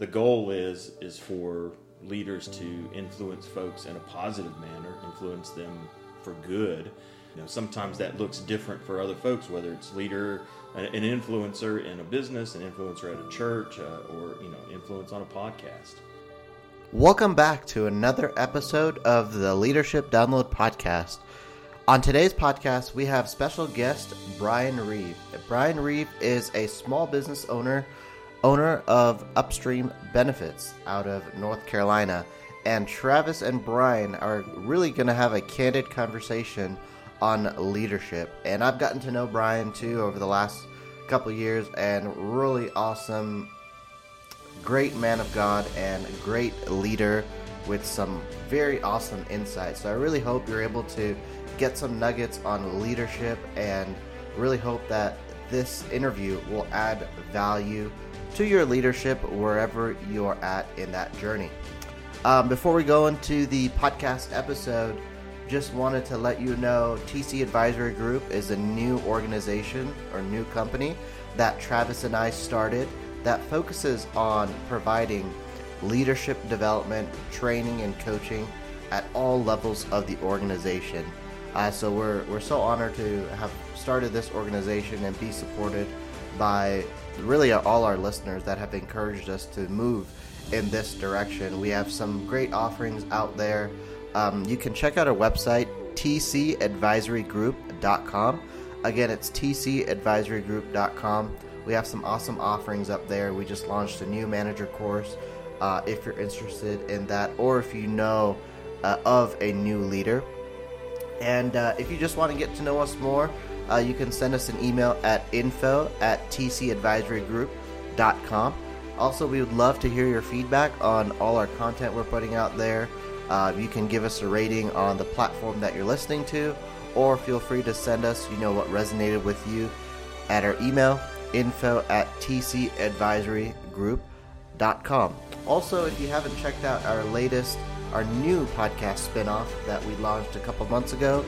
the goal is is for leaders to influence folks in a positive manner, influence them for good. You know, sometimes that looks different for other folks, whether it's leader, an influencer in a business, an influencer at a church, uh, or you know, influence on a podcast. Welcome back to another episode of the Leadership Download Podcast. On today's podcast, we have special guest Brian Reeve. Brian Reeve is a small business owner, owner of Upstream Benefits out of North Carolina. And Travis and Brian are really going to have a candid conversation on leadership. And I've gotten to know Brian too over the last couple years and really awesome great man of God and great leader with some very awesome insights. So I really hope you're able to get some nuggets on leadership and really hope that this interview will add value to your leadership wherever you're at in that journey. Um, before we go into the podcast episode, just wanted to let you know TC Advisory Group is a new organization or new company that Travis and I started that focuses on providing leadership development, training, and coaching at all levels of the organization. Uh, so we're, we're so honored to have started this organization and be supported by really all our listeners that have encouraged us to move in this direction. We have some great offerings out there. Um, you can check out our website, tcadvisorygroup.com. Again, it's tcadvisorygroup.com. We have some awesome offerings up there. We just launched a new manager course. Uh, if you're interested in that, or if you know uh, of a new leader, and uh, if you just want to get to know us more, uh, you can send us an email at info at tcadvisorygroup.com. Also, we would love to hear your feedback on all our content we're putting out there. Uh, you can give us a rating on the platform that you're listening to, or feel free to send us, you know, what resonated with you at our email, info at tcadvisorygroup.com. Also, if you haven't checked out our latest, our new podcast spinoff that we launched a couple months ago,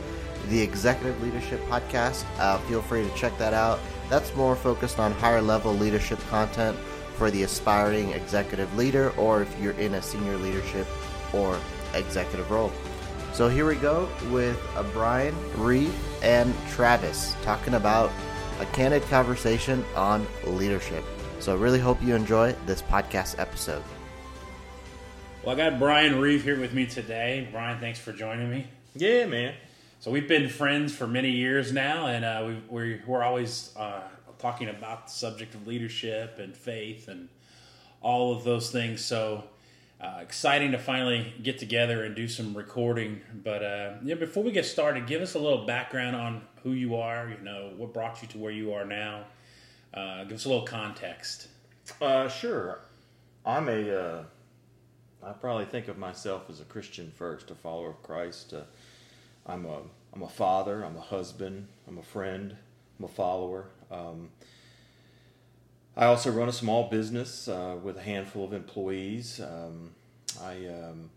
the Executive Leadership Podcast, uh, feel free to check that out. That's more focused on higher level leadership content for the aspiring executive leader or if you're in a senior leadership or executive role. So here we go with uh, Brian, Reeve, and Travis talking about a candid conversation on leadership. So, I really hope you enjoy this podcast episode. Well, I got Brian Reeve here with me today. Brian, thanks for joining me. Yeah, man. So we've been friends for many years now, and uh, we, we're, we're always uh, talking about the subject of leadership and faith and all of those things. So uh, exciting to finally get together and do some recording. But uh, yeah, before we get started, give us a little background on who you are. You know, what brought you to where you are now. Uh, give us a little context. Uh, sure. I'm a. Uh, I probably think of myself as a Christian first, a follower of Christ. Uh, I'm a. I'm a father. I'm a husband. I'm a friend. I'm a follower. Um, I also run a small business uh, with a handful of employees. Um, I um,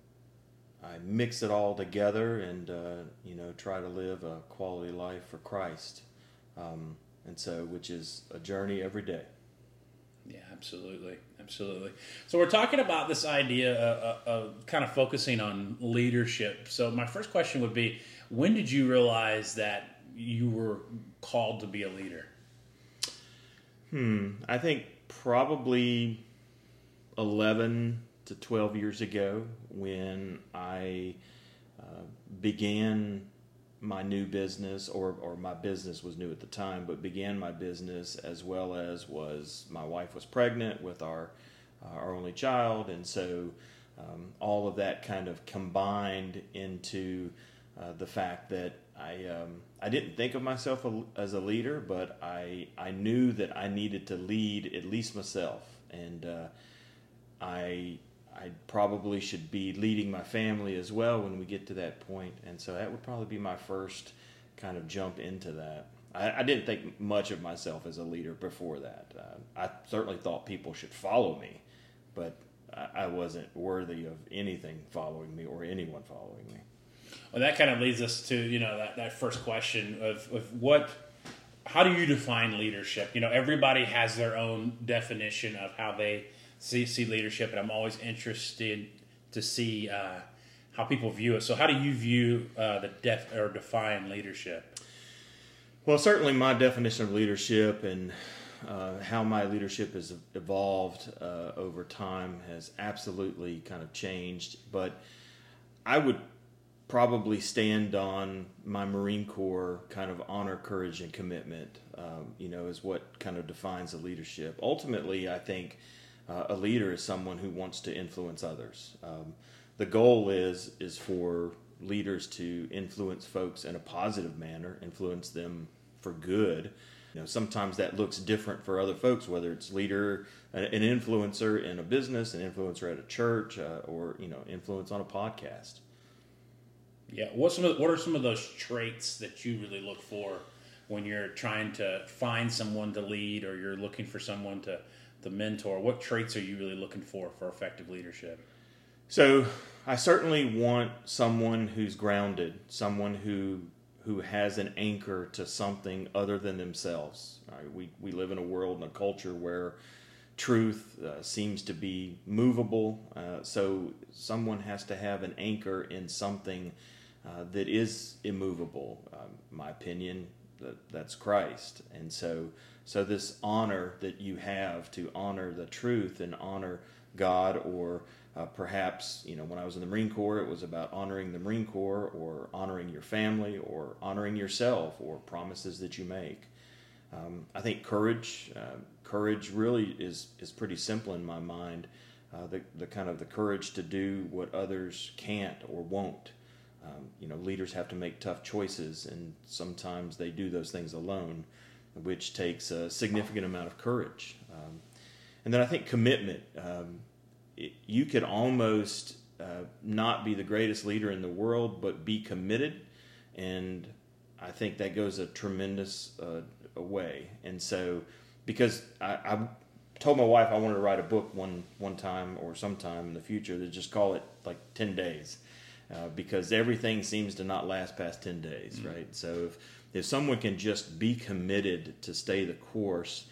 I mix it all together and uh, you know try to live a quality life for Christ, um, and so which is a journey every day. Yeah, absolutely, absolutely. So we're talking about this idea of, of kind of focusing on leadership. So my first question would be, when did you realize that you were called to be a leader? Hmm. I think probably 11 to 12 years ago when I uh, began my new business, or, or my business was new at the time, but began my business as well as was my wife was pregnant with our, uh, our only child. And so um, all of that kind of combined into uh, the fact that I um, I didn't think of myself as a leader, but I I knew that I needed to lead at least myself, and uh, I I probably should be leading my family as well when we get to that point, and so that would probably be my first kind of jump into that. I, I didn't think much of myself as a leader before that. Uh, I certainly thought people should follow me, but I, I wasn't worthy of anything following me or anyone following me. Well, that kind of leads us to you know that, that first question of, of what how do you define leadership? You know, everybody has their own definition of how they see, see leadership, and I'm always interested to see uh, how people view it. So, how do you view uh, the def or define leadership? Well, certainly my definition of leadership and uh, how my leadership has evolved uh, over time has absolutely kind of changed. But I would probably stand on my Marine Corps kind of honor, courage, and commitment. Um, you know, is what kind of defines a leadership. Ultimately, I think uh, a leader is someone who wants to influence others. Um, the goal is is for leaders to influence folks in a positive manner, influence them for good. You know, sometimes that looks different for other folks, whether it's leader, an influencer in a business, an influencer at a church, uh, or you know, influence on a podcast. Yeah, what some of, what are some of those traits that you really look for when you're trying to find someone to lead, or you're looking for someone to to mentor? What traits are you really looking for for effective leadership? So, I certainly want someone who's grounded, someone who who has an anchor to something other than themselves. Right? We we live in a world and a culture where truth uh, seems to be movable. Uh, so someone has to have an anchor in something uh, that is immovable. Um, my opinion, that, that's Christ. And so, so this honor that you have to honor the truth and honor God or uh, perhaps, you know, when I was in the Marine Corps, it was about honoring the Marine Corps or honoring your family or honoring yourself or promises that you make. Um, I think courage, uh, courage really is, is pretty simple in my mind. Uh, the, the kind of the courage to do what others can't or won't. Um, you know, leaders have to make tough choices, and sometimes they do those things alone, which takes a significant amount of courage. Um, and then I think commitment. Um, it, you could almost uh, not be the greatest leader in the world, but be committed. And I think that goes a tremendous uh, way. And so, because I, I, told my wife I wanted to write a book one one time or sometime in the future to just call it like ten days, uh, because everything seems to not last past ten days, mm-hmm. right? So if if someone can just be committed to stay the course.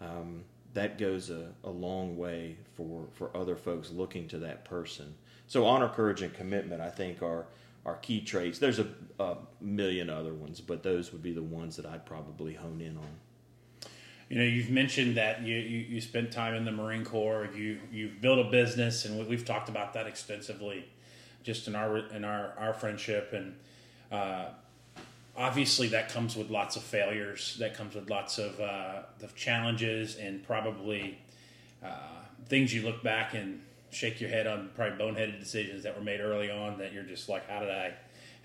Um, that goes a, a long way for, for other folks looking to that person. So honor, courage, and commitment, I think, are are key traits. There's a, a million other ones, but those would be the ones that I'd probably hone in on. You know, you've mentioned that you, you, you spent time in the Marine Corps. You you've built a business, and we've talked about that extensively, just in our in our our friendship. And uh, obviously that comes with lots of failures. That comes with lots of, uh, of challenges and probably uh, things you look back and shake your head on probably boneheaded decisions that were made early on that you're just like how did i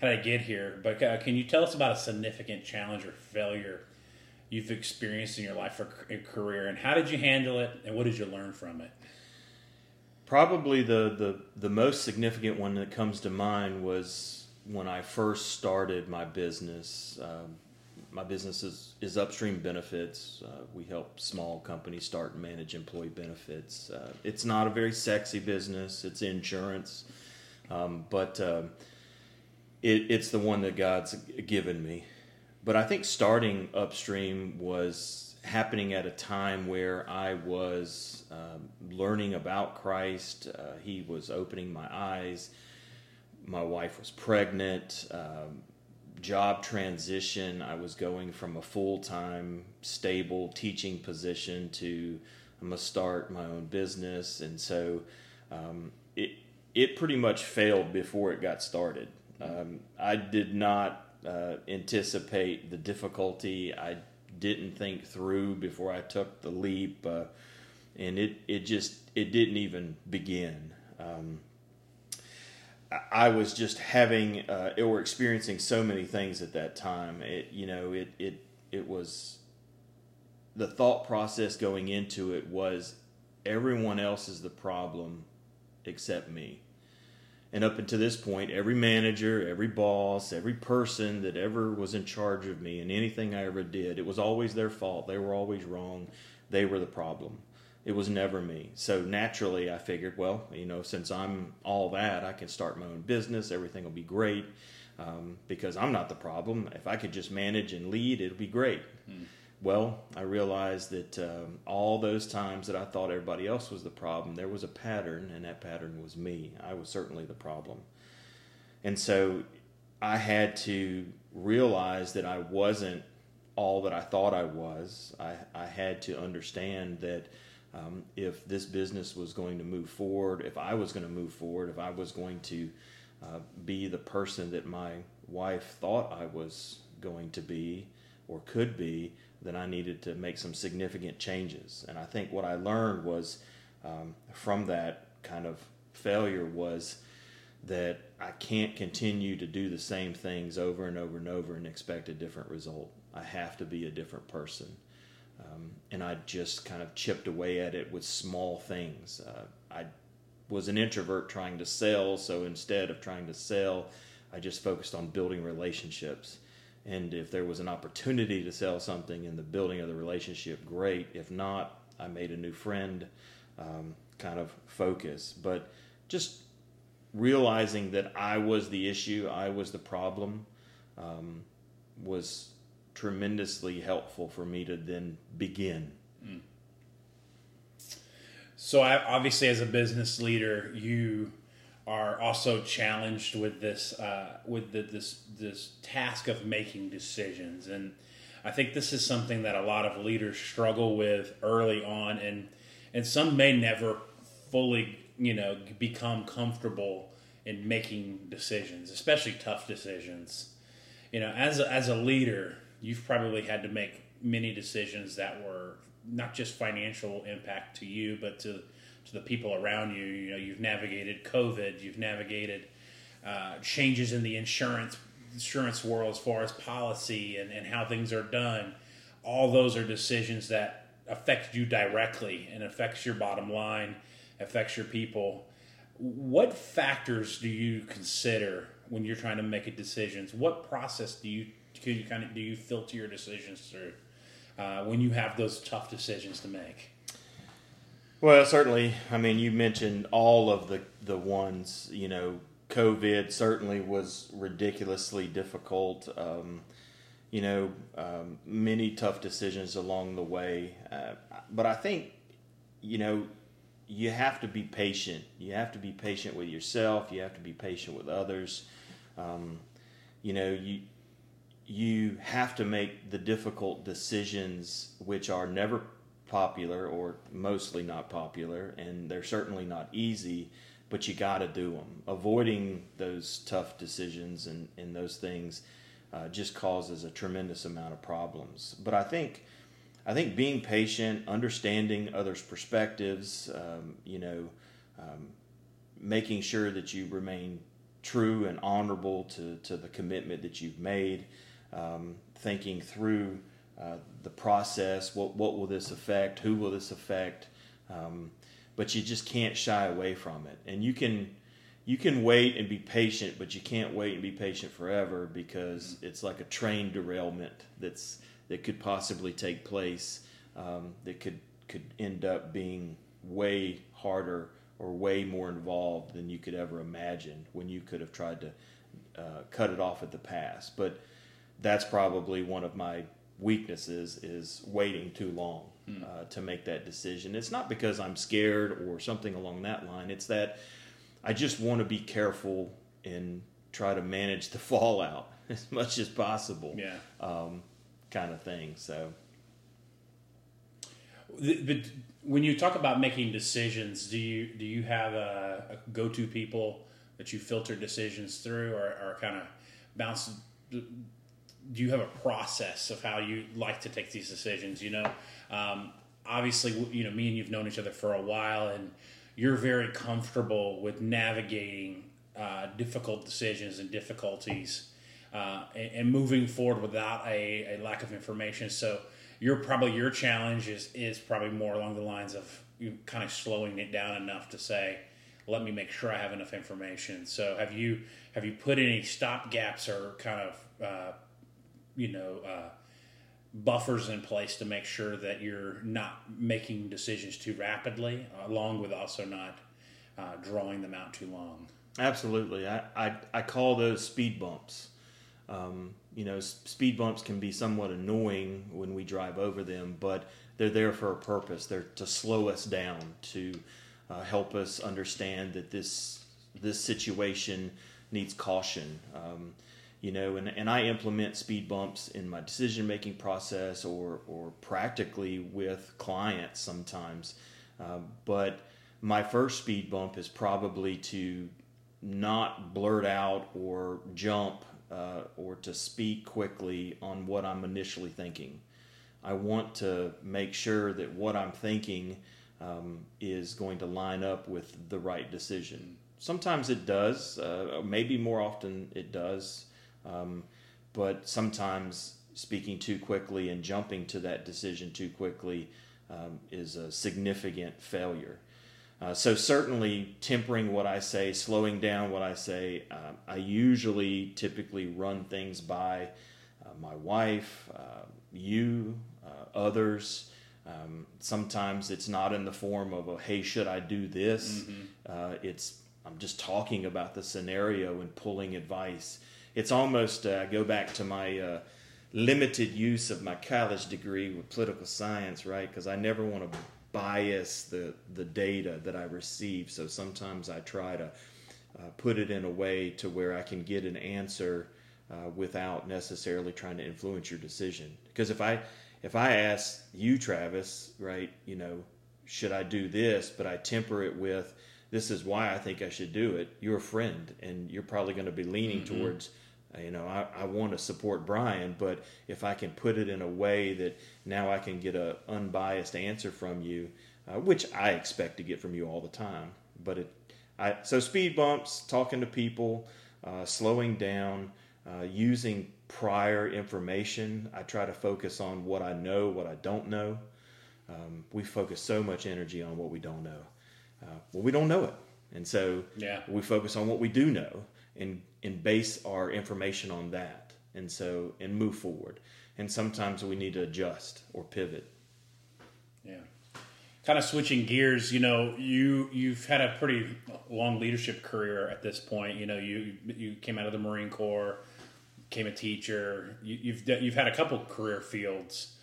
how did i get here? But uh, can you tell us about a significant challenge or failure you've experienced in your life or career and how did you handle it and what did you learn from it probably the, the, the most significant one that comes to mind was when I first started my business, um, my business is, is upstream benefits. Uh, we help small companies start and manage employee benefits. Uh, it's not a very sexy business, it's insurance, um, but uh, it, it's the one that God's given me. But I think starting upstream was happening at a time where I was um, learning about Christ. Uh, he was opening my eyes my wife was pregnant, um, job transition. I was going from a full time, stable teaching position to I'm gonna start my own business, and so um, it it pretty much failed before it got started. Um, I did not uh, anticipate the difficulty. I didn't think through before I took the leap, uh, and it it just it didn't even begin. Um, I was just having uh, or experiencing so many things at that time. It you know it it it was the thought process going into it was everyone else is the problem except me. And up until this point, every manager, every boss, every person that ever was in charge of me and anything I ever did, it was always their fault. They were always wrong. They were the problem. It was never me. So naturally, I figured, well, you know, since I'm all that, I can start my own business. Everything will be great um, because I'm not the problem. If I could just manage and lead, it'll be great. Mm. Well, I realized that um, all those times that I thought everybody else was the problem, there was a pattern, and that pattern was me. I was certainly the problem. And so I had to realize that I wasn't all that I thought I was. I, I had to understand that um, if this business was going to move forward, if I was going to move forward, if I was going to uh, be the person that my wife thought I was going to be or could be, then I needed to make some significant changes. And I think what I learned was um, from that kind of failure was that I can't continue to do the same things over and over and over and expect a different result. I have to be a different person. Um, and I just kind of chipped away at it with small things. Uh, I was an introvert trying to sell, so instead of trying to sell, I just focused on building relationships. And if there was an opportunity to sell something in the building of the relationship, great. If not, I made a new friend um, kind of focus. But just realizing that I was the issue, I was the problem, um, was tremendously helpful for me to then begin. Mm. So, I, obviously, as a business leader, you are also challenged with this uh, with the, this this task of making decisions, and I think this is something that a lot of leaders struggle with early on, and and some may never fully you know become comfortable in making decisions, especially tough decisions. You know, as a, as a leader, you've probably had to make many decisions that were not just financial impact to you, but to to the people around you. You know, you've navigated COVID, you've navigated uh, changes in the insurance insurance world as far as policy and, and how things are done. All those are decisions that affect you directly and affects your bottom line, affects your people. What factors do you consider when you're trying to make a decisions? What process do you can you kind of do you filter your decisions through uh, when you have those tough decisions to make? Well, certainly. I mean, you mentioned all of the the ones. You know, COVID certainly was ridiculously difficult. Um, you know, um, many tough decisions along the way. Uh, but I think, you know, you have to be patient. You have to be patient with yourself. You have to be patient with others. Um, you know, you you have to make the difficult decisions, which are never popular or mostly not popular, and they're certainly not easy. But you got to do them. Avoiding those tough decisions and, and those things uh, just causes a tremendous amount of problems. But I think I think being patient, understanding others' perspectives, um, you know, um, making sure that you remain true and honorable to, to the commitment that you've made, um, thinking through uh, the process, what, what will this affect, who will this affect, um, but you just can't shy away from it. And you can you can wait and be patient, but you can't wait and be patient forever because it's like a train derailment that's that could possibly take place um, that could could end up being way harder or way more involved than you could ever imagine when you could have tried to uh, cut it off at the pass. But that's probably one of my weaknesses is waiting too long mm. uh, to make that decision. It's not because I'm scared or something along that line. It's that I just want to be careful and try to manage the fallout as much as possible. Yeah. Um, kind of thing. So, but when you talk about making decisions, do you do you have a, a go to people that you filter decisions through, or, or kind of bounce? Do you have a process of how you like to take these decisions? You know, um, obviously, you know me and you've known each other for a while, and you're very comfortable with navigating uh, difficult decisions and difficulties uh, and, and, moving forward without a, a, lack of information. So your probably your challenge is is probably more along the lines of you kind of slowing it down enough to say, let me make sure I have enough information. So have you have you put any stop gaps or kind of uh, you know uh, buffers in place to make sure that you're not making decisions too rapidly, along with also not uh, drawing them out too long? Absolutely, I, I I call those speed bumps Um, you know, speed bumps can be somewhat annoying when we drive over them, but they're there for a purpose. They're to slow us down, to uh, help us understand that this this situation needs caution. Um, you know, and, and I implement speed bumps in my decision making process or or practically with clients sometimes. Uh, but my first speed bump is probably to not blurt out or jump uh, or to speak quickly on what I'm initially thinking. I want to make sure that what I'm thinking um, is going to line up with the right decision. Sometimes it does, uh, maybe more often it does, um, but sometimes speaking too quickly and jumping to that decision too quickly um, is a significant failure. Uh, so certainly tempering what I say, slowing down what I say. Uh, I usually typically run things by uh, my wife, uh, you, uh, others. Um, sometimes it's not in the form of a "Hey, should I do this?" Mm-hmm. Uh, it's I'm just talking about the scenario and pulling advice. It's almost I go back to my limited use of my college degree with political science, right? Because I never want to bias the the data that I receive. So sometimes I try to uh, put it in a way to where I can get an answer uh, without necessarily trying to influence your decision. Because if I if I ask you, Travis, right, you know, should I do this, but I temper it with this is why I think I should do it. You're a friend, and you're probably going to be leaning mm-hmm. towards you know, I, I want to support Brian, but if I can put it in a way that now I can get a unbiased answer from you, uh, which I expect to get from you all the time. But it, I so speed bumps, talking to people, uh, slowing down, uh, using prior information. I try to focus on what I know, what I don't know. Um, we focus so much energy on what we don't know. Uh, well, we don't know it, and so yeah. we focus on what we do know and and base our information on that. And so and move forward. And sometimes we need to adjust or pivot. Yeah. Kind of switching gears you know you you've had a pretty long leadership career at this point. You know you you came out of the marine corps became a teacher. You, you've, you've had a couple career fields.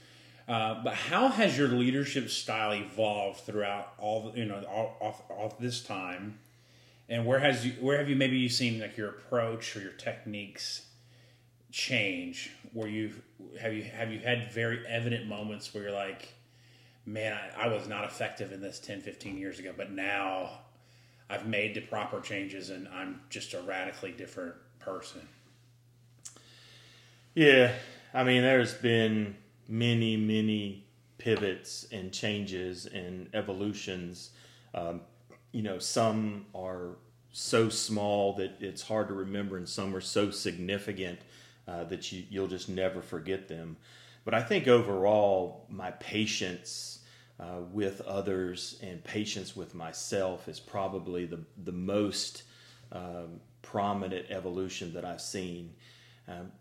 Uh, but how has your leadership style evolved throughout all you know all, all, all this time and where has you where have you maybe you seen like your approach or your techniques change? Where you have you have you had very evident moments where you're like man I, I, was not effective in this 10 15 years ago but now i've made the proper changes and i'm just a radically different person yeah. I mean there's been many many pivots and changes and evolutions um, you know, some are so small that it's hard to remember, and some are so significant uh, that you, you'll just never forget them. But I think overall, my patience uh, with others and patience with myself is probably the the most um, prominent evolution that I've seen. Um,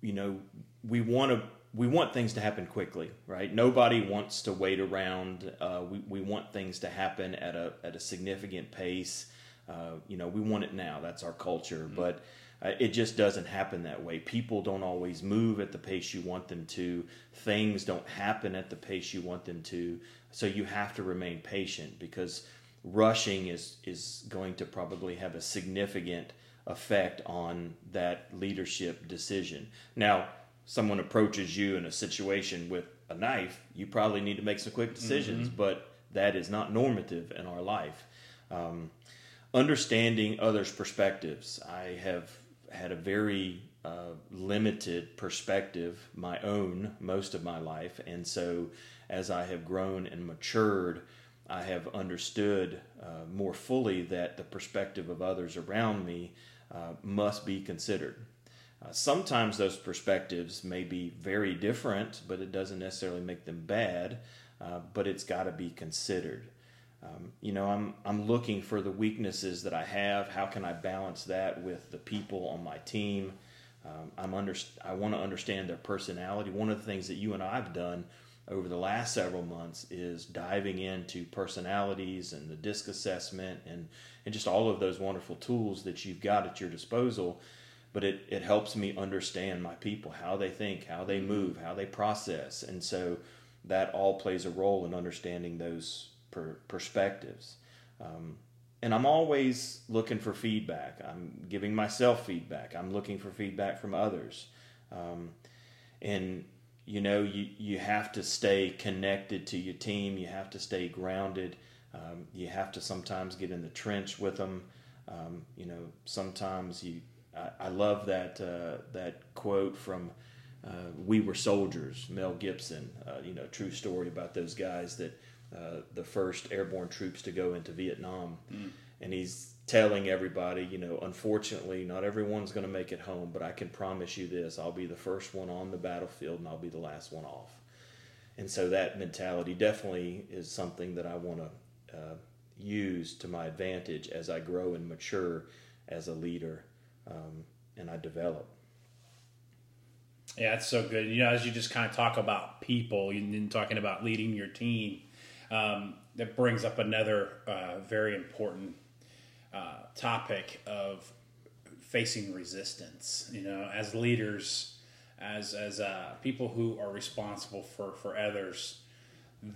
you know, we want to we want things to happen quickly, right? Nobody wants to wait around. Uh, we, we want things to happen at a at a significant pace. Uh, you know, we want it now. That's our culture, mm-hmm. but uh, it just doesn't happen that way. People don't always move at the pace you want them to. Things don't happen at the pace you want them to. So you have to remain patient because rushing is is going to probably have a significant effect on that leadership decision. Now someone approaches you in a situation with a knife, you probably need to make some quick decisions, mm-hmm. but that is not normative in our life. Um, understanding others' perspectives. I have had a very uh, limited perspective, my own, most of my life. And so as I have grown and matured, I have understood uh, more fully that the perspective of others around me uh, must be considered. Uh, sometimes those perspectives may be very different, but it doesn't necessarily make them bad. Uh, but it's got to be considered. Um, you know, I'm I'm looking for the weaknesses that I have. How can I balance that with the people on my team? Um, I'm under, I want to understand their personality. One of the things that you and I have done over the last several months is diving into personalities and the disc assessment and, and just all of those wonderful tools that you've got at your disposal but it, it helps me understand my people, how they think, how they move, how they process. And so that all plays a role in understanding those per, perspectives. Um, and I'm always looking for feedback. I'm giving myself feedback. I'm looking for feedback from others. Um, and you know, you, you have to stay connected to your team. You have to stay grounded. Um, you have to sometimes get in the trench with them. Um, you know, sometimes you. I, I love that uh, that quote from uh, "We Were Soldiers," Mel Gibson. Uh, you know, true story about those guys that uh, the first airborne troops to go into Vietnam, mm. and he's telling everybody, you know, unfortunately, not everyone's going to make it home, but I can promise you this: I'll be the first one on the battlefield, and I'll be the last one off. And so that mentality definitely is something that I want to uh, use to my advantage as I grow and mature as a leader, um, and I develop. Yeah, it's so good. You know, as you just kind of talk about people and talking about leading your team, um, that brings up another uh, very important uh, topic of facing resistance. You know, as leaders, as as uh, people who are responsible for for others,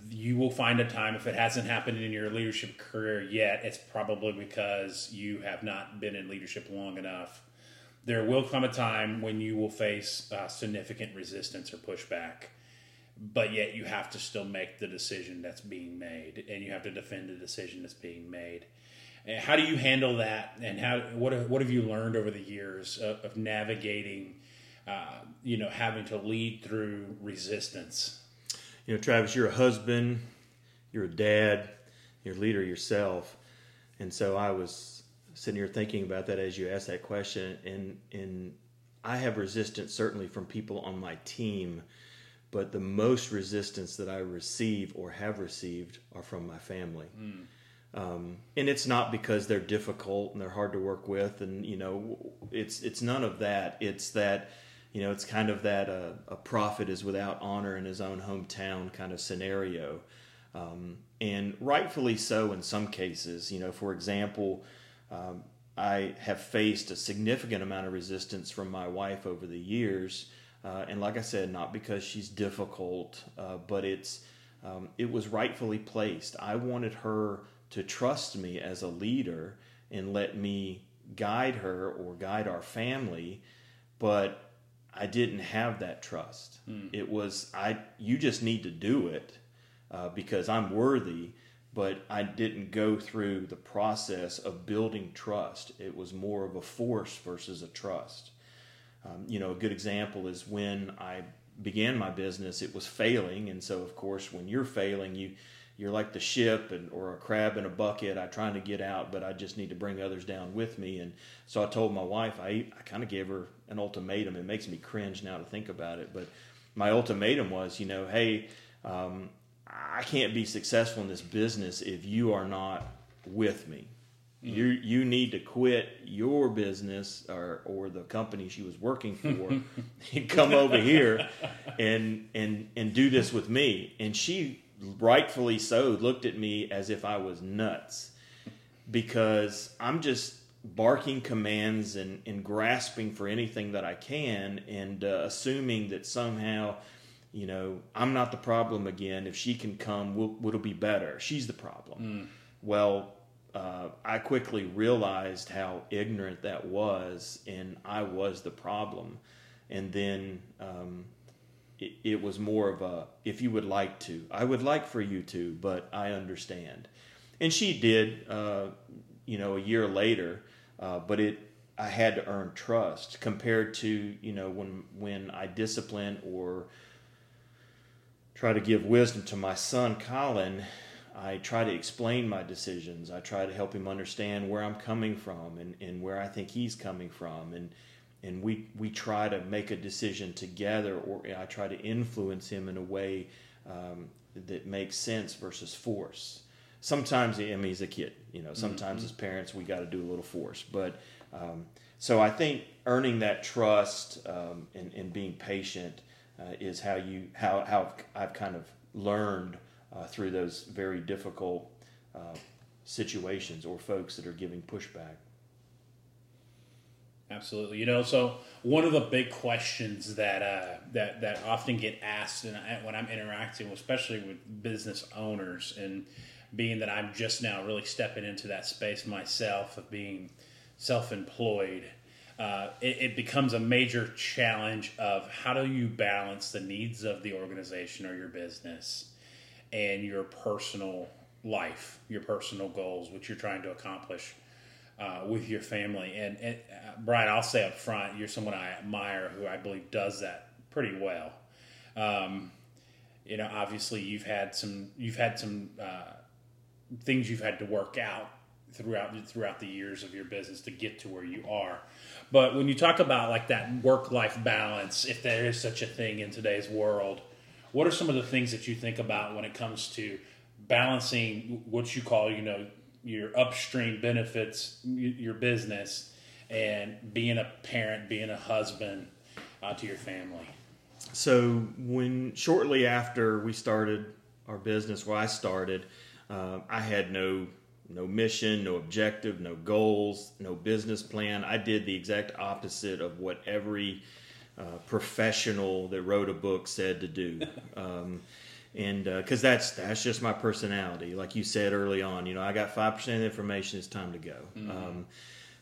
you will find a time if it hasn't happened in your leadership career yet. It's probably because you have not been in leadership long enough. There will come a time when you will face uh, significant resistance or pushback but yet you have to still make the decision that's being made and you have to defend the decision that's being made how do you handle that and how what what have you learned over the years of, of navigating uh, you know having to lead through resistance you know travis you're a husband you're a dad you're a leader yourself and so i was sitting here thinking about that as you asked that question and and i have resistance certainly from people on my team but the most resistance that I receive or have received are from my family. Mm. Um, and it's not because they're difficult and they're hard to work with, and you know, it's it's none of that. It's that you know, it's kind of that uh, a prophet is without honor in his own hometown kind of scenario, um, and rightfully so in some cases. You know, for example. Um, I have faced a significant amount of resistance from my wife over the years uh, and like I said, not because she's difficult, uh, but it's um, it was rightfully placed. I wanted her to trust me as a leader and let me guide her or guide our family, but I didn't have that trust. Hmm. It was I. You just need to do it uh, because I'm worthy. But I didn't go through the process of building trust. It was more of a force versus a trust. Um, you know, a good example is when I began my business, it was failing, and so of course, when you're failing, you you're like the ship and or a crab in a bucket. I'm trying to get out, but I just need to bring others down with me. And so I told my wife, I I kind of gave her an ultimatum. It makes me cringe now to think about it, but my ultimatum was, you know, hey, um, I can't be successful in this business if you are not with me. You you need to quit your business or or the company she was working for and come over here and and and do this with me. And she rightfully so looked at me as if I was nuts because I'm just barking commands and, and grasping for anything that I can and uh, assuming that somehow you know I'm not the problem again. If she can come, we'll, it'll be better. She's the problem. Mm. Well, uh, I quickly realized how ignorant that was, and I was the problem. And then um, it, it, was more of a, if you would like to, I would like for you to, but I understand. And she did, uh, you know, a year later, uh, but it, I had to earn trust compared to, you know, when when I discipline or try to give wisdom to my son Colin I try to explain my decisions. I try to help him understand where I'm coming from and, and where I think he's coming from. And, and we, we try to make a decision together, or I try to influence him in a way um, that makes sense versus force. Sometimes, I mean, he's a kid, you know, sometimes mm-hmm. as parents, we got to do a little force. But um, so I think earning that trust um, and, and being patient uh, is how you, how, how I've kind of learned uh, through those very difficult uh, situations or folks that are giving pushback. Absolutely. You know, so one of the big questions that uh, that that often get asked, and I, when I'm interacting, especially with business owners, and being that I'm just now really stepping into that space myself of being self-employed, uh, it, it, becomes a major challenge of how do you balance the needs of the organization or your business and your personal life, your personal goals, which you're trying to accomplish uh, with your family. And, and uh, Brian, I'll say up front, you're someone I admire who I believe does that pretty well. Um, you know, obviously you've had some you've had some uh, things you've had to work out throughout throughout the years of your business to get to where you are. But when you talk about like that work life balance, if there is such a thing in today's world, what are some of the things that you think about when it comes to balancing what you call, you know, your upstream benefits, your business, and being a parent, being a husband uh, to your family? So when shortly after we started our business, where I started, uh, I had no no mission, no objective, no goals, no business plan. I did the exact opposite of what every uh, professional that wrote a book said to do. Um, and because uh, that's that's just my personality. Like you said early on, you know, I got five percent of the information. It's time to go. Mm-hmm. Um,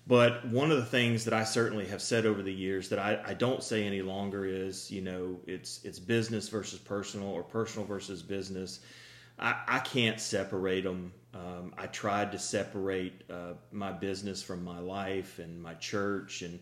but one of the things that I certainly have said over the years that I, I, don't say any longer is, you know, it's it's business versus personal or personal versus business. I, I can't separate them. Um, I tried to separate uh, my business from my life and my church, and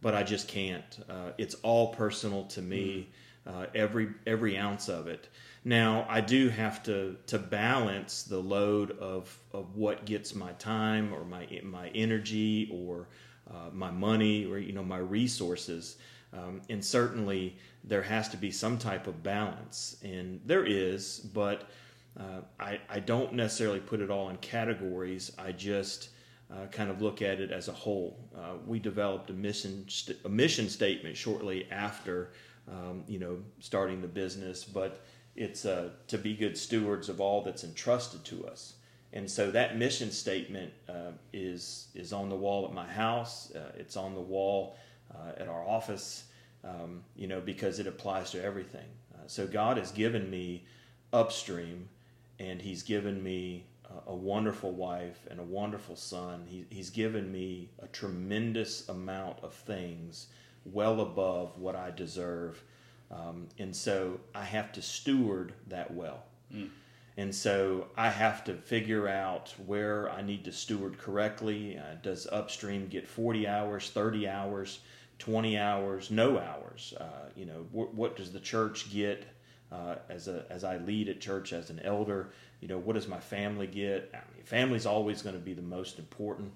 but I just can't. Uh, it's all personal to me, mm-hmm. uh, every every ounce of it. Now I do have to to balance the load of of what gets my time or my my energy or uh, my money or you know my resources, um, and certainly there has to be some type of balance, and there is, but. Uh, I, I don't necessarily put it all in categories. I just uh, kind of look at it as a whole. Uh, we developed a mission st- a mission statement shortly after um, you know starting the business, but it's uh, to be good stewards of all that's entrusted to us. And so that mission statement uh, is is on the wall at my house. It's on the wall at our office. Um, you know, because it applies to everything. So God has given me upstream, and He's given me a, a wonderful wife and a wonderful son. He, he's given me a tremendous amount of things, well above what I deserve um, and so I have to steward that well. Mm. And so I have to figure out where I need to steward correctly. Uh, does upstream get 40 hours, 30 hours, 20 hours, no hours? Uh, you know, wh- what does the church get uh, as a as I lead at church as an elder? You know, what does my family get? I mean, family's always going to be the most important.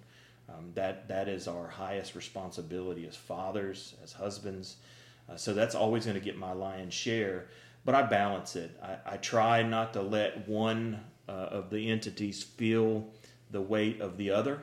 Um, that that is our highest responsibility as fathers, as husbands. Uh, so that's always going to get my lion's share. But I balance it. I, I try not to let one uh, of the entities feel the weight of the other.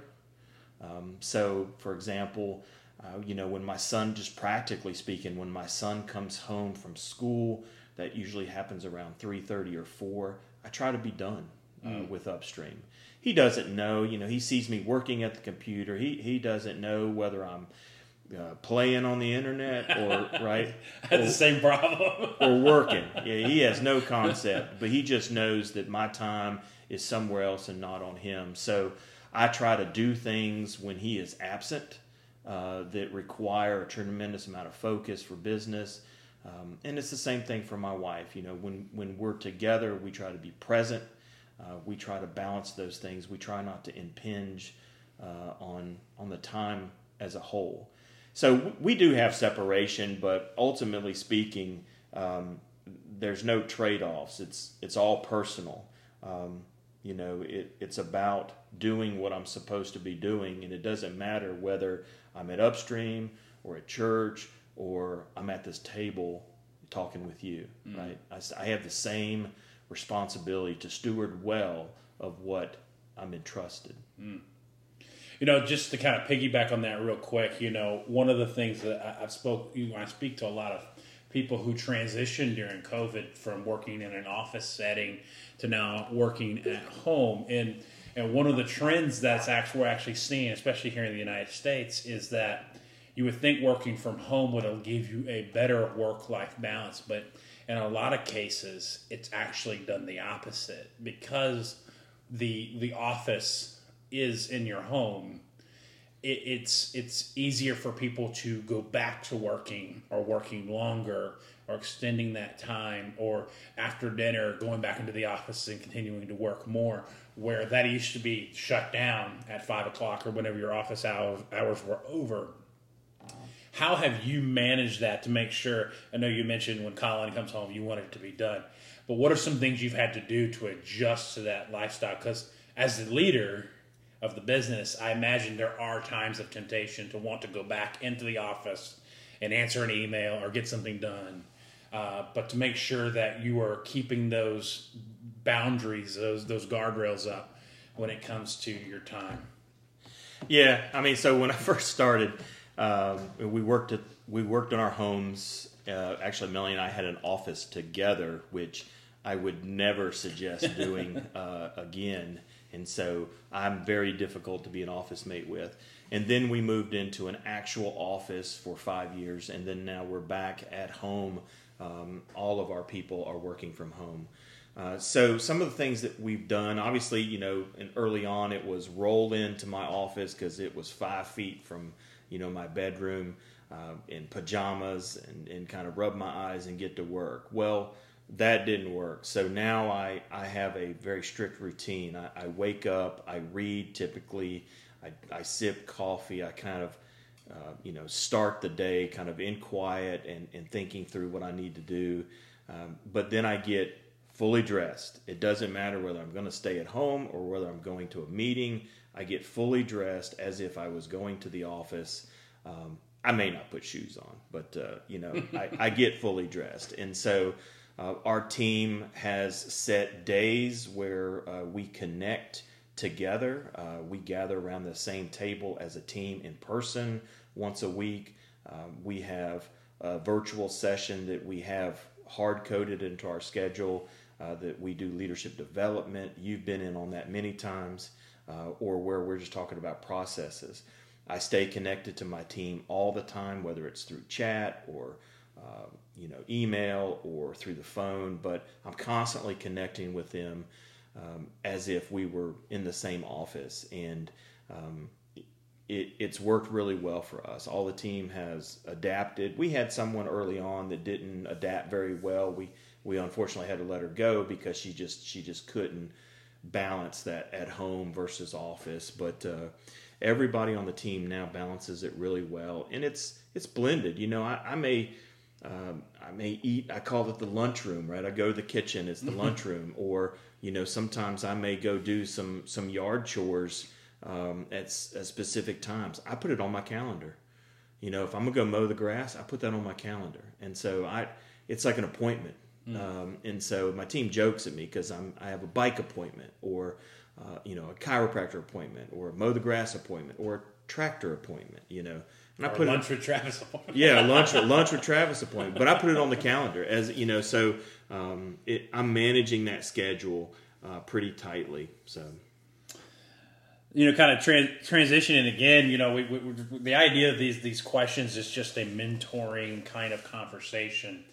Um, so, for example, uh, you know, when my son, just practically speaking, when my son comes home from school, that usually happens around three thirty or four. I try to be done uh, mm. with upstream. He doesn't know, you know, he sees me working at the computer. He he doesn't know whether I'm uh, playing on the internet or right or, the same problem or working yeah he has no concept but he just knows that my time is somewhere else and not on him so i try to do things when he is absent uh, that require a tremendous amount of focus for business. Um, and it's the same thing for my wife. You know when when we're together we try to be present. Uh, we try to balance those things. We try not to impinge uh, on on the time as a whole. So we do have separation, but ultimately speaking, um, there's no trade offs. It's it's all personal. Um, you know, it, it's about doing what I'm supposed to be doing, and it doesn't matter whether I'm at upstream or at church or I'm at this table talking with you. Mm. Right? I, I have the same responsibility to steward well of what I'm entrusted. Mm. You know, just to kind of piggyback on that real quick, you know, one of the things that I've spoke, you know, I speak to a lot of people who transitioned during COVID from working in an office setting to now working at home, and and one of the trends that's actually we're actually seeing, especially here in the United States, is that you would think working from home would give you a better work life balance, but in a lot of cases, it's actually done the opposite because the the office is in your home. It, it's it's easier for people to go back to working or working longer or extending that time or after dinner going back into the office and continuing to work more where that used to be shut down at five o'clock or whenever your office hours, hours were over how have you managed that to make sure? I know you mentioned when Colin comes home, you want it to be done, but what are some things you've had to do to adjust to that lifestyle? Because as the leader of the business, I imagine there are times of temptation to want to go back into the office and answer an email or get something done. Uh, but to make sure that you are keeping those boundaries, those those guardrails up when it comes to your time. Yeah, I mean, so when I first started, um, we worked at we worked in our homes. Uh, actually, Melanie and I had an office together, which I would never suggest doing uh, again. And so I'm very difficult to be an office mate with. And then we moved into an actual office for five years, and then now we're back at home. Um, all of our people are working from home. Uh, so some of the things that we've done, obviously, you know, and early on it was roll into my office because it was five feet from you know, my bedroom uh, in pajamas and, and kind of rub my eyes and get to work. Well, that didn't work. So now I, I have a very strict routine. I, I wake up, I read typically, I, I sip coffee, I kind of, uh, you know, start the day kind of in quiet and, and thinking through what I need to do. Um, but then I get fully dressed. It doesn't matter whether I'm going to stay at home or whether I'm going to a meeting. I get fully dressed as if I was going to the office. Um, I may not put shoes on, but uh, you know, I, I, get fully dressed, and so uh, our team has set days where uh, we connect together. Uh, we gather around the same table as a team in person once a week. Um, we have a virtual session that we have hard coded into our schedule. Uh, that we do leadership development. You've been in on that many times uh, or where we're just talking about processes. I stay connected to my team all the time, whether it's through chat or uh, you know email or through the phone. But I'm constantly connecting with them um, as if we were in the same office, and um, it, it's worked really well for us. All the team has adapted. We had someone early on that didn't adapt very well. We we unfortunately had to let her go because she just she just couldn't balance that at home versus office. But uh, everybody on the team now balances it really well, and it's it's blended. You know, I, I may. Um, I may eat. I call it the lunchroom, right? I go to the kitchen. It's the lunchroom, or you know, sometimes I may go do some some yard chores um, at, at specific times. I put it on my calendar. You know, if I'm gonna go mow the grass, I put that on my calendar, and so I, it's like an appointment. Mm. Um, and so my team jokes at me because I'm I have a bike appointment or uh, you know a chiropractor appointment or a mow the grass appointment or a tractor appointment. You know, and I put lunch it, with Travis appointment. yeah, lunch lunch with Travis appointment. But I put it on the calendar as you know. So um, it, I'm managing that schedule uh, pretty tightly. So you know, kind of transitioning again, you know, we, we, the idea of these these questions is just a mentoring kind of conversation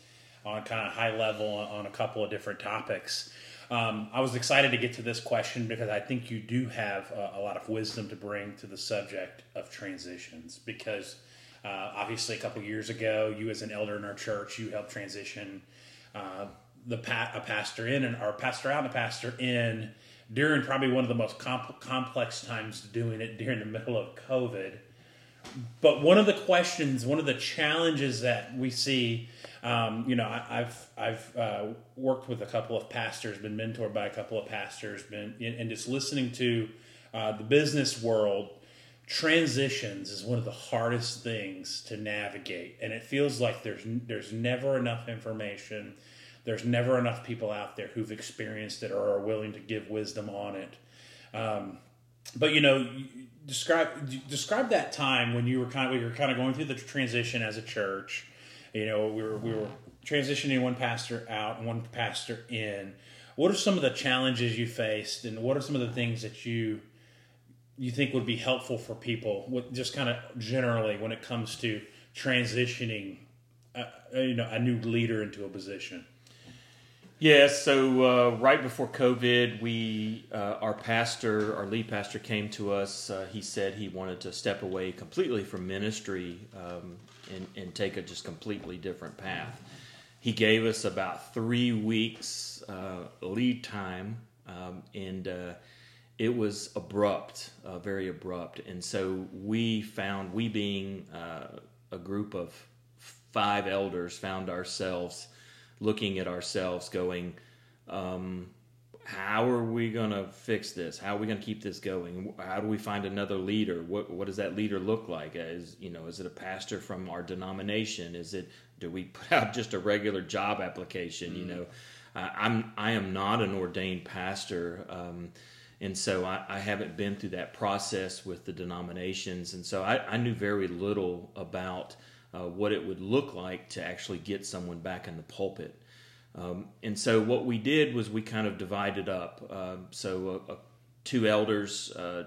on kind of high level on a couple of different topics. Um, I was excited to get to this question because I think you do have a, a lot of wisdom to bring to the subject of transitions. Because uh, obviously, a couple years ago, you as an elder in our church, you helped transition uh, the pa- a pastor in and our pastor out and a pastor in during probably one of the most comp- complex times doing it during the middle of COVID. But one of the questions, one of the challenges that we see um, you know, I, have I've uh, worked with a couple of pastors, been mentored by a couple of pastors, been and just listening to uh, the business world. Transitions is one of the hardest things to navigate, and it feels like there's there's never enough information. There's never enough people out there who've experienced it or are willing to give wisdom on it. Um, but you know, describe describe that time when you were kind of we were kind of going through the transition as a church you know, we were we were transitioning one pastor out and one pastor in. What are some of the challenges you faced, and what are some of the things that you you think would be helpful for people, with just kind of generally when it comes to transitioning, uh, you know, a new leader into a position? Yeah, so uh, right before COVID, we uh, our pastor, our lead pastor, came to us. Uh, he said he wanted to step away completely from ministry um, and, and take a just completely different path. He gave us about three weeks uh, lead time, um, and uh, it was abrupt, uh, very abrupt. And so we found, we being a group of five elders, found ourselves looking at ourselves, going, um, "How are we going to fix this? How are we going to keep this going? How do we find another leader? What what does that leader look like? Is you know, is it a pastor from our denomination? Is it do we put out just a regular job application? Mm-hmm. You know, uh, I'm I am not an ordained pastor. Um, and so I, I, haven't been through that process with the denominations, and so I, I knew very little about uh, what it would look like to actually get someone back in the pulpit. Um, and so what we did was we kind of divided up. Uh, so uh, uh two elders uh,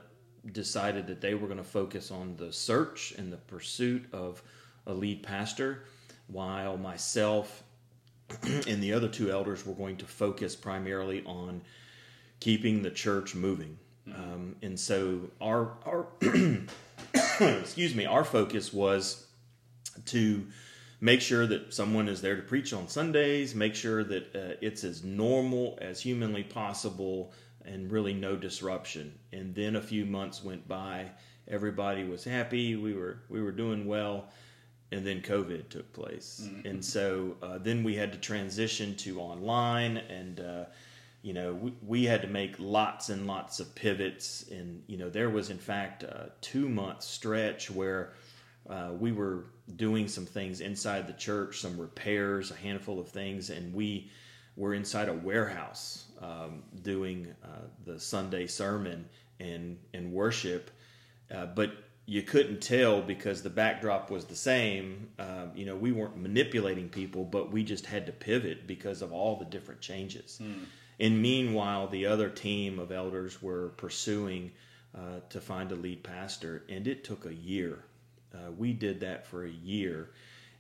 decided that they were going to focus on the search and the pursuit of a lead pastor, while myself and the other two elders were going to focus primarily on keeping the church moving. Mm-hmm. Um, and so our our excuse me, our focus was to make sure that someone is there to preach on Sundays, make sure that uh, it's as normal as humanly possible, and really no disruption. And then a few months went by, everybody was happy, we were we were doing well, and then COVID took place, mm-hmm. and so uh, then we had to transition to online and. Uh, you know, we, we had to make lots and lots of pivots, and you know, there was in fact a two month stretch where uh, we were doing some things inside the church, some repairs, a handful of things, and we were inside a warehouse um, doing uh, the Sunday sermon and and worship, uh, but you couldn't tell because the backdrop was the same. Um, you know, we weren't manipulating people, but we just had to pivot because of all the different changes. Mm. And meanwhile, the other team of elders were pursuing uh, to find a lead pastor, and it took a year uh, we did that for a year.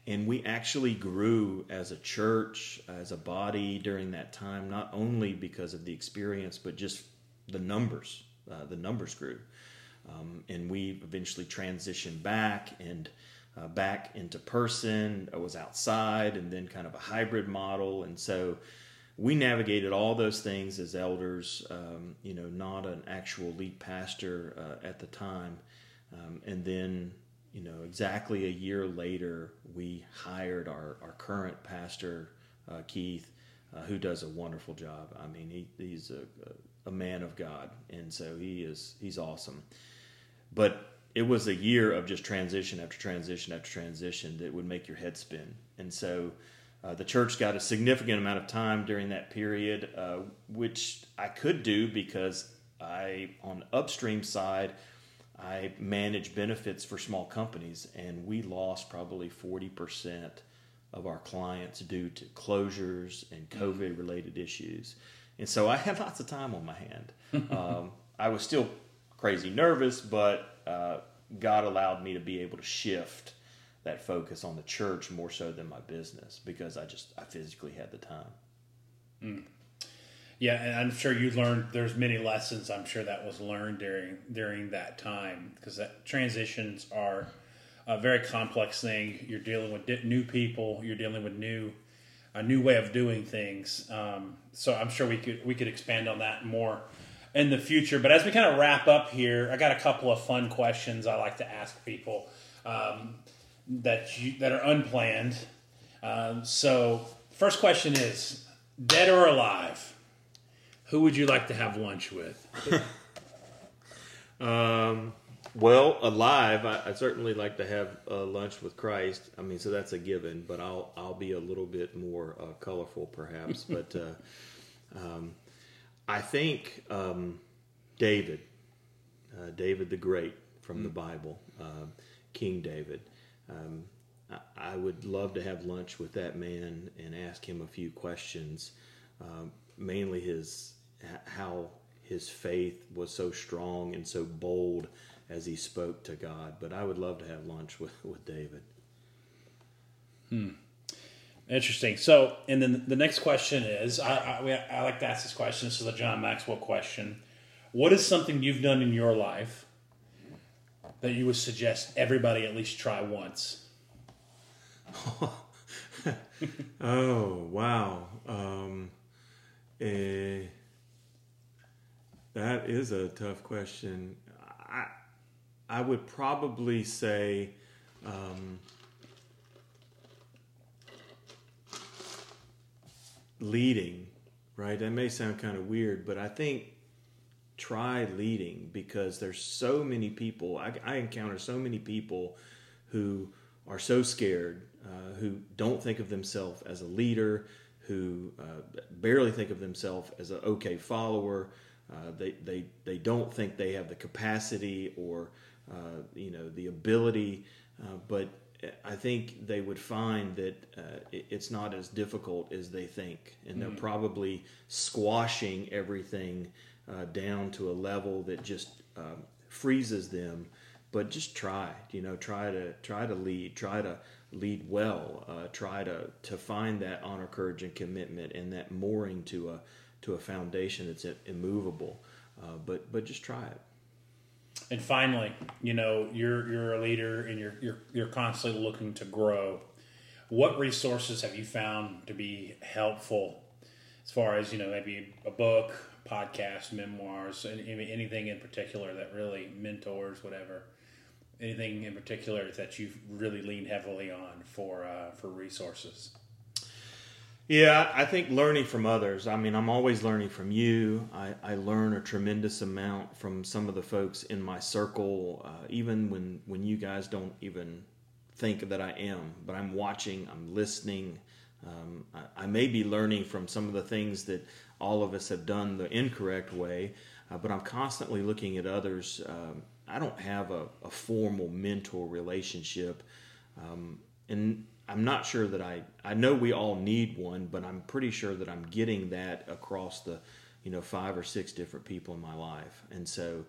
And we actually grew as a church, as a body during that time, not only because of the experience, but just the numbers. Uh, the numbers grew. Um, and we eventually transitioned back and uh, back into person. I was outside and then kind of a hybrid model. And so we navigated all those things as elders, um, you know, not an actual lead pastor uh, at the time. Um, and then you know, exactly a year later, we hired our, our current pastor, uh, Keith, uh, who does a wonderful job. I mean, he, he's a, a man of God, and so he is he's awesome. But it was a year of just transition after transition after transition that would make your head spin. And so uh, the church got a significant amount of time during that period, uh, which I could do because I, on upstream side, I manage benefits for small companies, and we lost probably 40% of our clients due to closures and mm-hmm. COVID related issues. And so I had lots of time on my hand. um, I was still crazy nervous, but uh, God allowed me to be able to shift that focus on the church more so than my business because I just I physically had the time. Mm. Yeah, and I'm sure you learned. There's many lessons. I'm sure that was learned during during that time because that transitions are a very complex thing. You're dealing with new people. You're dealing with new a new way of doing things. Um, so I'm sure we could we could expand on that more in the future. But as we kind of wrap up here, I got a couple of fun questions I like to ask people um, that you, that are unplanned. Um, so first question is: dead or alive? Who would you like to have lunch with? um, well, alive, I, I, certainly like to have uh, lunch with Christ. I mean, so that's a given. But I'll I'll be a little bit more uh, colorful, perhaps. but uh, um, I think um, David, uh, David the Great from mm. the Bible, um, King David. Um, I, I, would love to have lunch with that man and ask him a few questions. Um, mainly his how his faith was so strong and so bold as he spoke to God. But I would love to have lunch with, with David. Hmm. Interesting. So, and then the next question is I, I, I like to ask this question. This is a John Maxwell question. What is something you've done in your life that you would suggest everybody at least try once? oh, wow. Um, eh, that is a tough question. I, I would probably say, um, leading, right? That may sound kind of weird, but I think try leading because there's so many people. I, I encounter so many people who are so scared, uh, who don't think of themselves as a leader, who uh, barely think of themselves as an okay follower. Uh, they, they, they don't think they have the capacity or uh, you know the ability, uh, but I think they would find that uh, it, it's not as difficult as they think, and they're mm. probably squashing everything uh, down to a level that just um, freezes them. But just try, you know, try to try to lead, try to lead well, uh, try to to find that honor, courage, and commitment, and that mooring to a to a foundation that's immovable. Uh, but but just try it. And finally, you know, you're you're a leader and you're you're you're constantly looking to grow. What resources have you found to be helpful as far as, you know, maybe a book, podcast, memoirs, anything in particular that really mentors, whatever? Anything in particular that you've really leaned heavily on for uh, for resources? Yeah, I think learning from others. I mean, I'm always learning from you. I, I learn a tremendous amount from some of the folks in my circle, uh, even when, when you guys don't even think that I am. But I'm watching, I'm listening. Um, I, I, may be learning from some of the things that all of us have done the incorrect way, uh, but I'm constantly looking at others. Um, I don't have a, a formal mentor relationship. Um, and I'm not sure that I I know we all need one, but I'm pretty sure that I'm getting that across the you know five or six different people in my life, and so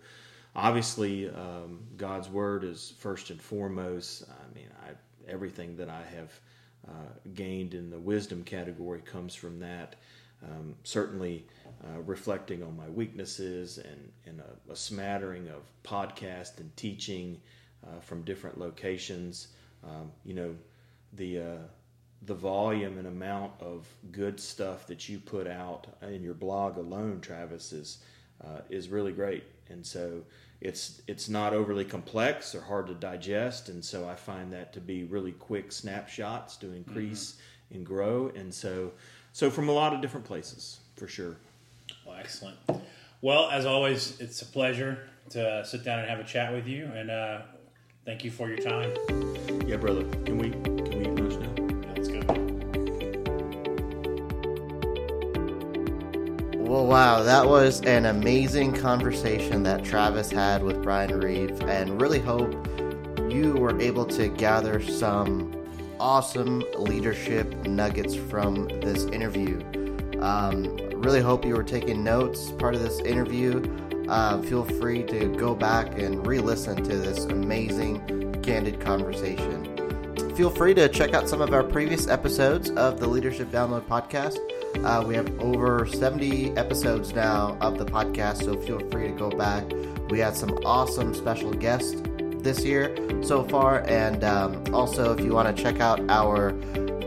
obviously um, God's word is first and foremost. I mean, I everything that I have uh, gained in the wisdom category comes from that. Um, certainly, uh, reflecting on my weaknesses and, and a, a smattering of podcast and teaching uh, from different locations. Um, you know, the uh, the volume and amount of good stuff that you put out in your blog alone, Travis, is uh, is really great. And so it's it's not overly complex or hard to digest. And so I find that to be really quick snapshots to increase mm-hmm. and grow. And so so from a lot of different places for sure. Well, excellent. Well, as always, it's a pleasure to sit down and have a chat with you. And uh, thank you for your time. Yeah, brother. Can we wow, that was an amazing conversation that Travis had with Brian Reeve, and really hope you were able to gather some awesome leadership nuggets from this interview. Um, really hope you were taking notes part of this interview. Uh, feel free to go back and re listen to this amazing, candid conversation. Feel free to check out some of our previous episodes of the Leadership Download podcast. Uh, we have over 70 episodes now of the podcast, so feel free to go back. We had some awesome special guests this year so far, and um, also if you want to check out our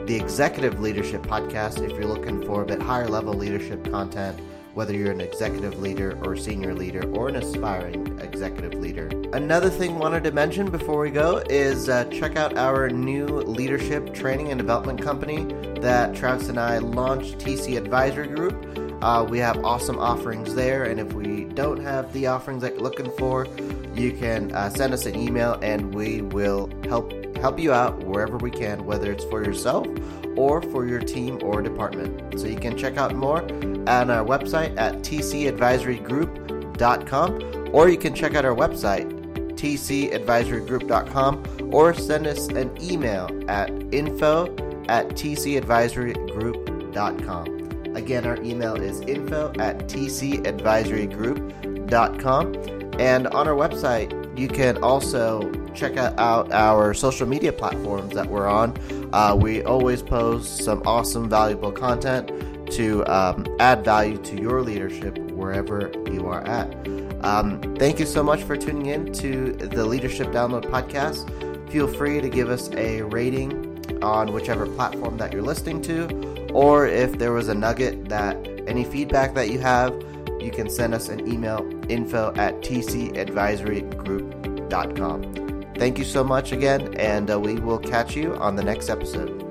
the Executive Leadership podcast, if you're looking for a bit higher level leadership content whether you're an executive leader or senior leader or an aspiring executive leader. Another thing wanted to mention before we go is uh, check out our new leadership training and development company that Travis and I launched, TC Advisory Group. Uh, we have awesome offerings there, and if we don't have the offerings that you're looking for, you can uh, send us an email and we will help help you out wherever we can, whether it's for yourself or for your team or department. So you can check out more on our website at tcadvisorygroup.com or you can check out our website tcadvisorygroup.com or send us an email at info at tcadvisorygroup.com. Again, our email is info at tcadvisorygroup.com. And on our website, you can also check out our social media platforms that we're on. Uh, we always post some awesome, valuable content to um, add value to your leadership wherever you are at. Um, thank you so much for tuning in to the Leadership Download podcast. Feel free to give us a rating on whichever platform that you're listening to, or if there was a nugget that any feedback that you have, you can send us an email info at tcadvisorygroup.com. Thank you so much again, and uh, we will catch you on the next episode.